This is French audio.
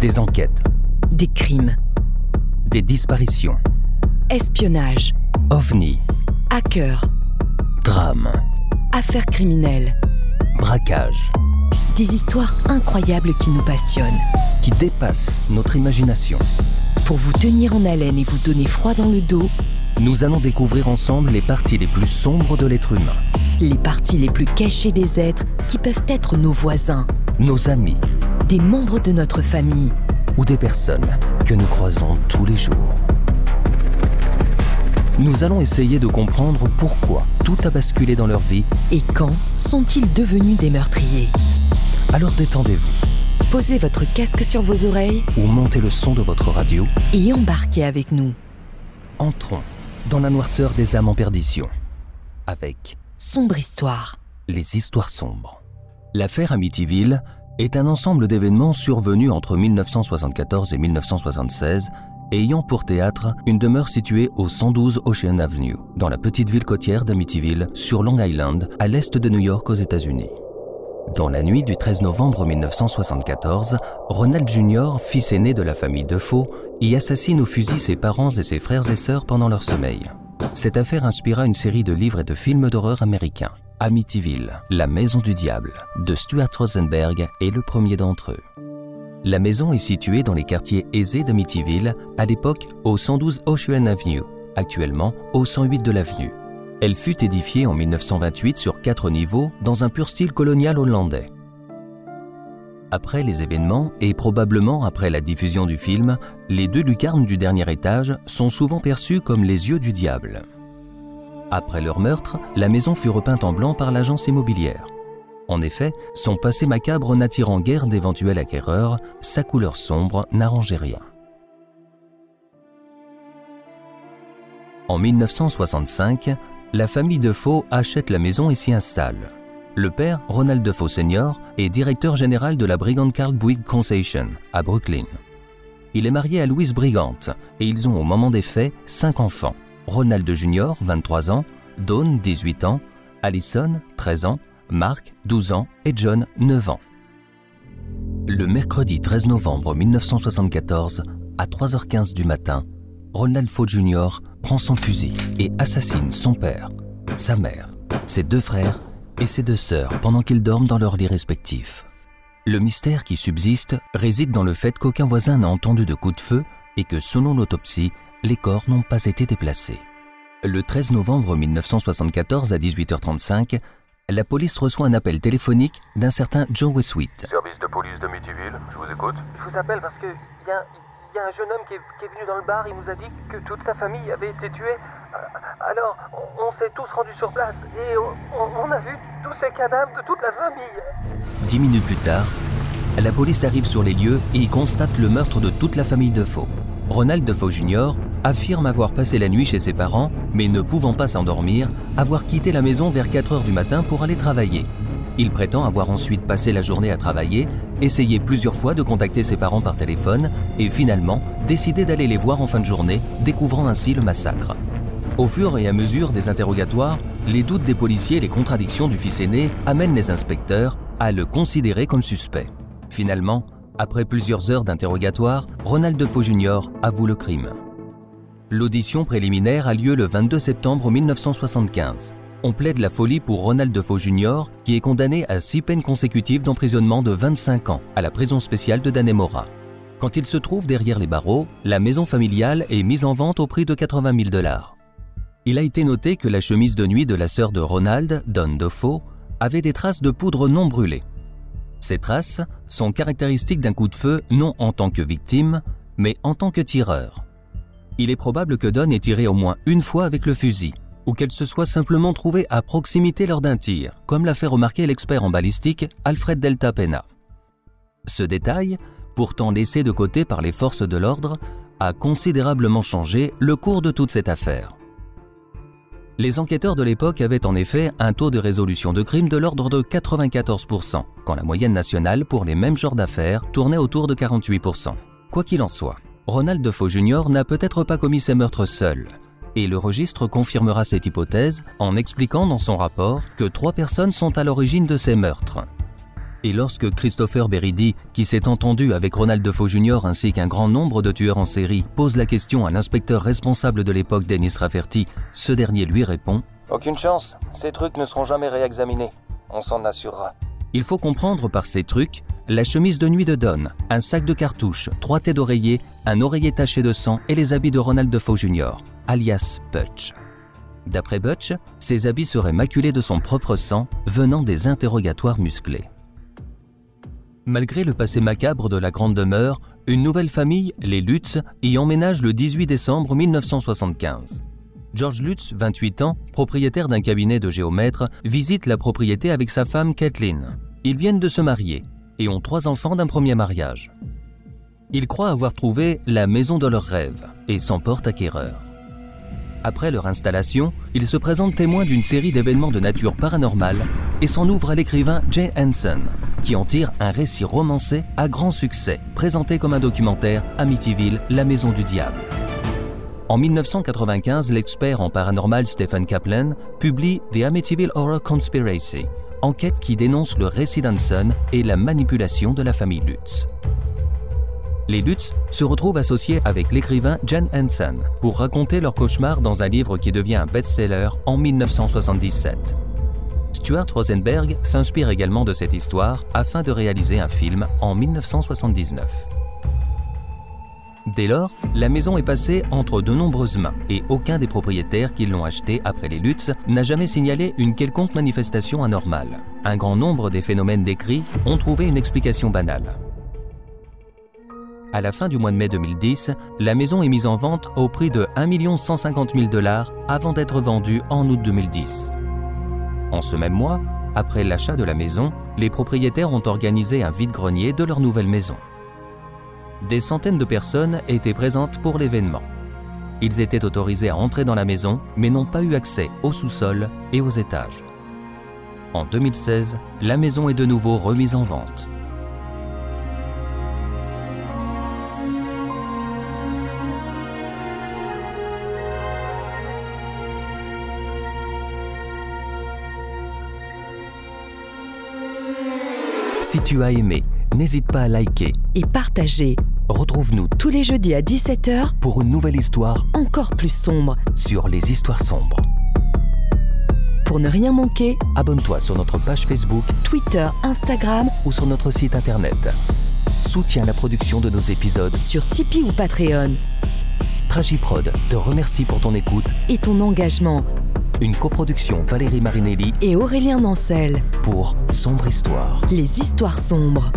Des enquêtes, Des crimes, des disparitions, espionnage, ovnis, hackers, drames, affaires criminelles. braquages, Des histoires incroyables qui nous passionnent. qui dépassent notre imagination. Pour vous tenir en haleine et vous donner froid dans le dos, Nous allons découvrir ensemble les parties les plus sombres de l'être humain, les parties les plus cachées des êtres qui peuvent être nos voisins, nos amis. Des membres de notre famille. Ou des personnes que nous croisons tous les jours. Nous allons essayer de comprendre pourquoi tout a basculé dans leur vie, Et quand sont-ils devenus des meurtriers? Alors détendez-vous Posez votre casque sur vos oreilles ou montez le son de votre radio. et embarquez avec nous. Entrons dans la noirceur des âmes en perdition avec Sombre histoire. les histoires sombres. L'affaire Amityville est un ensemble d'événements survenus entre 1974 et 1976 ayant pour théâtre une demeure située au 112 Ocean Avenue, dans la petite ville côtière d'Amityville, sur Long Island, à l'est de New York aux États-Unis. Dans la nuit du 13 novembre 1974, Ronald Jr., fils aîné de la famille Defoe, y assassine au fusil ses parents et ses frères et sœurs pendant leur sommeil. Cette affaire inspira une série de livres et de films d'horreur américains. Amityville, la maison du diable, de Stuart Rosenberg est le premier d'entre eux. La maison est située dans les quartiers aisés d'Amityville, à l'époque au 112 Ocean Avenue, actuellement au 108 de l'avenue. Elle fut édifiée en 1928 sur quatre niveaux dans un pur style colonial hollandais. Après les événements et probablement après la diffusion du film, les deux lucarnes du dernier étage sont souvent perçues comme les yeux du diable. Après leur meurtre, la maison fut repeinte en blanc par l'agence immobilière. En effet, son passé macabre n'attirant guère d'éventuels acquéreurs, sa couleur sombre n'arrangeait rien. En 1965, la famille Defoe achète la maison et s'y installe. Le père, Ronald Defoe Sr., est directeur général de la Brigand Carl Bouygues Concession à Brooklyn. Il est marié à Louise Brigante et ils ont au moment des faits cinq enfants. Ronald Jr., 23 ans, Dawn, 18 ans, Allison, 13 ans, Mark, 12 ans et John, 9 ans. Le mercredi 13 novembre 1974, à 3h15 du matin, Ronald Faux Jr. prend son fusil et assassine son père, sa mère, ses deux frères et ses deux sœurs pendant qu'ils dorment dans leurs lits respectifs. Le mystère qui subsiste réside dans le fait qu'aucun voisin n'a entendu de coup de feu et que selon l'autopsie, les corps n'ont pas été déplacés. Le 13 novembre 1974 à 18h35, la police reçoit un appel téléphonique d'un certain Joe Westwheat. Service de police de Mityville, je vous écoute. Je vous appelle parce que il y a, y a un jeune homme qui est, qui est venu dans le bar, il nous a dit que toute sa famille avait été tuée. Euh, Alors, on, on s'est tous rendus sur place et on, on- on a vu tous ces cadavres de toute la famille. Dix minutes plus tard, la police arrive sur les lieux et y constate le meurtre de toute la famille Defoe. Ronald Defoe Jr. affirme avoir passé la nuit chez ses parents, mais ne pouvant pas s'endormir, avoir quitté la maison vers 4 heures du matin pour aller travailler. Il prétend avoir ensuite passé la journée à travailler, essayé plusieurs fois de contacter ses parents par téléphone et finalement décidé d'aller les voir en fin de journée, découvrant ainsi le massacre. Au fur et à mesure des interrogatoires, les doutes des policiers et les contradictions du fils aîné amènent les inspecteurs à le considérer comme suspect. Finalement, après plusieurs heures d'interrogatoire, Ronald Defoe Jr. avoue le crime. L'audition préliminaire a lieu le 22 septembre 1975. On plaide la folie pour Ronald Defoe Jr., qui est condamné à six peines consécutives d'emprisonnement de 25 ans à la prison spéciale de Dannemora. Quand il se trouve derrière les barreaux, la maison familiale est mise en vente au prix de 80 000 dollars. Il a été noté que la chemise de nuit de la sœur de Ronald, Dawn Defoe, avait des traces de poudre non brûlée. Ces traces sont caractéristiques d'un coup de feu non en tant que victime, mais en tant que tireur. Il est probable que Dawn ait tiré au moins une fois avec le fusil, ou qu'elle se soit simplement trouvée à proximité lors d'un tir, comme l'a fait remarquer l'expert en balistique Alfred Delta Pena. Ce détail, pourtant laissé de côté par les forces de l'ordre, a considérablement changé le cours de toute cette affaire. Les enquêteurs de l'époque avaient en effet un taux de résolution de crime de l'ordre de 94%, quand la moyenne nationale pour les mêmes genres d'affaires tournait autour de 48%. Quoi qu'il en soit, Ronald Defoe Jr. n'a peut-être pas commis ces meurtres seul, et le registre confirmera cette hypothèse en expliquant dans son rapport que trois personnes sont à l'origine de ces meurtres. Et lorsque Christopher Beridi, qui s'est entendu avec Ronald Defoe Jr. ainsi qu'un grand nombre de tueurs en série, pose la question à l'inspecteur responsable de l'époque Dennis Rafferty, ce dernier lui répond Aucune chance, ces trucs ne seront jamais réexaminés. On s'en assurera. Il faut comprendre par ces trucs la chemise de nuit de Don, un sac de cartouches, trois têtes d'oreiller, un oreiller taché de sang et les habits de Ronald Defoe Jr., alias Butch. D'après Butch, ces habits seraient maculés de son propre sang venant des interrogatoires musclés. Malgré le passé macabre de la grande demeure, une nouvelle famille, les Lutz, y emménage le 18 décembre 1975. George Lutz, 28 ans, propriétaire d'un cabinet de géomètre, visite la propriété avec sa femme Kathleen. Ils viennent de se marier et ont trois enfants d'un premier mariage. Ils croient avoir trouvé la maison de leurs rêves et s'en portent acquéreurs. Après leur installation, ils se présentent témoins d'une série d'événements de nature paranormale et s'en ouvrent à l'écrivain Jay Hansen, qui en tire un récit romancé à grand succès, présenté comme un documentaire Amityville, la maison du diable. En 1995, l'expert en paranormal Stephen Kaplan publie The Amityville Horror Conspiracy, enquête qui dénonce le récit d'Hansen et la manipulation de la famille Lutz les Lutz se retrouvent associés avec l'écrivain Jan Hansen pour raconter leur cauchemar dans un livre qui devient un best-seller en 1977. Stuart Rosenberg s'inspire également de cette histoire afin de réaliser un film en 1979. Dès lors, la maison est passée entre de nombreuses mains et aucun des propriétaires qui l'ont achetée après les Lutz n'a jamais signalé une quelconque manifestation anormale. Un grand nombre des phénomènes décrits ont trouvé une explication banale. À la fin du mois de mai 2010, la maison est mise en vente au prix de 1 150 000 dollars avant d'être vendue en août 2010. En ce même mois, après l'achat de la maison, les propriétaires ont organisé un vide-grenier de leur nouvelle maison. Des centaines de personnes étaient présentes pour l'événement. Ils étaient autorisés à entrer dans la maison, mais n'ont pas eu accès au sous-sol et aux étages. En 2016, la maison est de nouveau remise en vente. Si tu as aimé, n'hésite pas à liker Et partagez Retrouve-nous tous les jeudis à 17h pour une nouvelle histoire encore plus sombre. sur les histoires sombres. Pour ne rien manquer, Abonne-toi sur notre page Facebook Twitter, Instagram, ou sur notre site internet. Soutiens la production de nos épisodes. sur Tipeee ou Patreon. Tragiprod te remercie pour ton écoute. Et ton engagement. Une coproduction Valérie Marinelli Et Aurélien Nancel. pour Sombre Histoire. Les histoires sombres.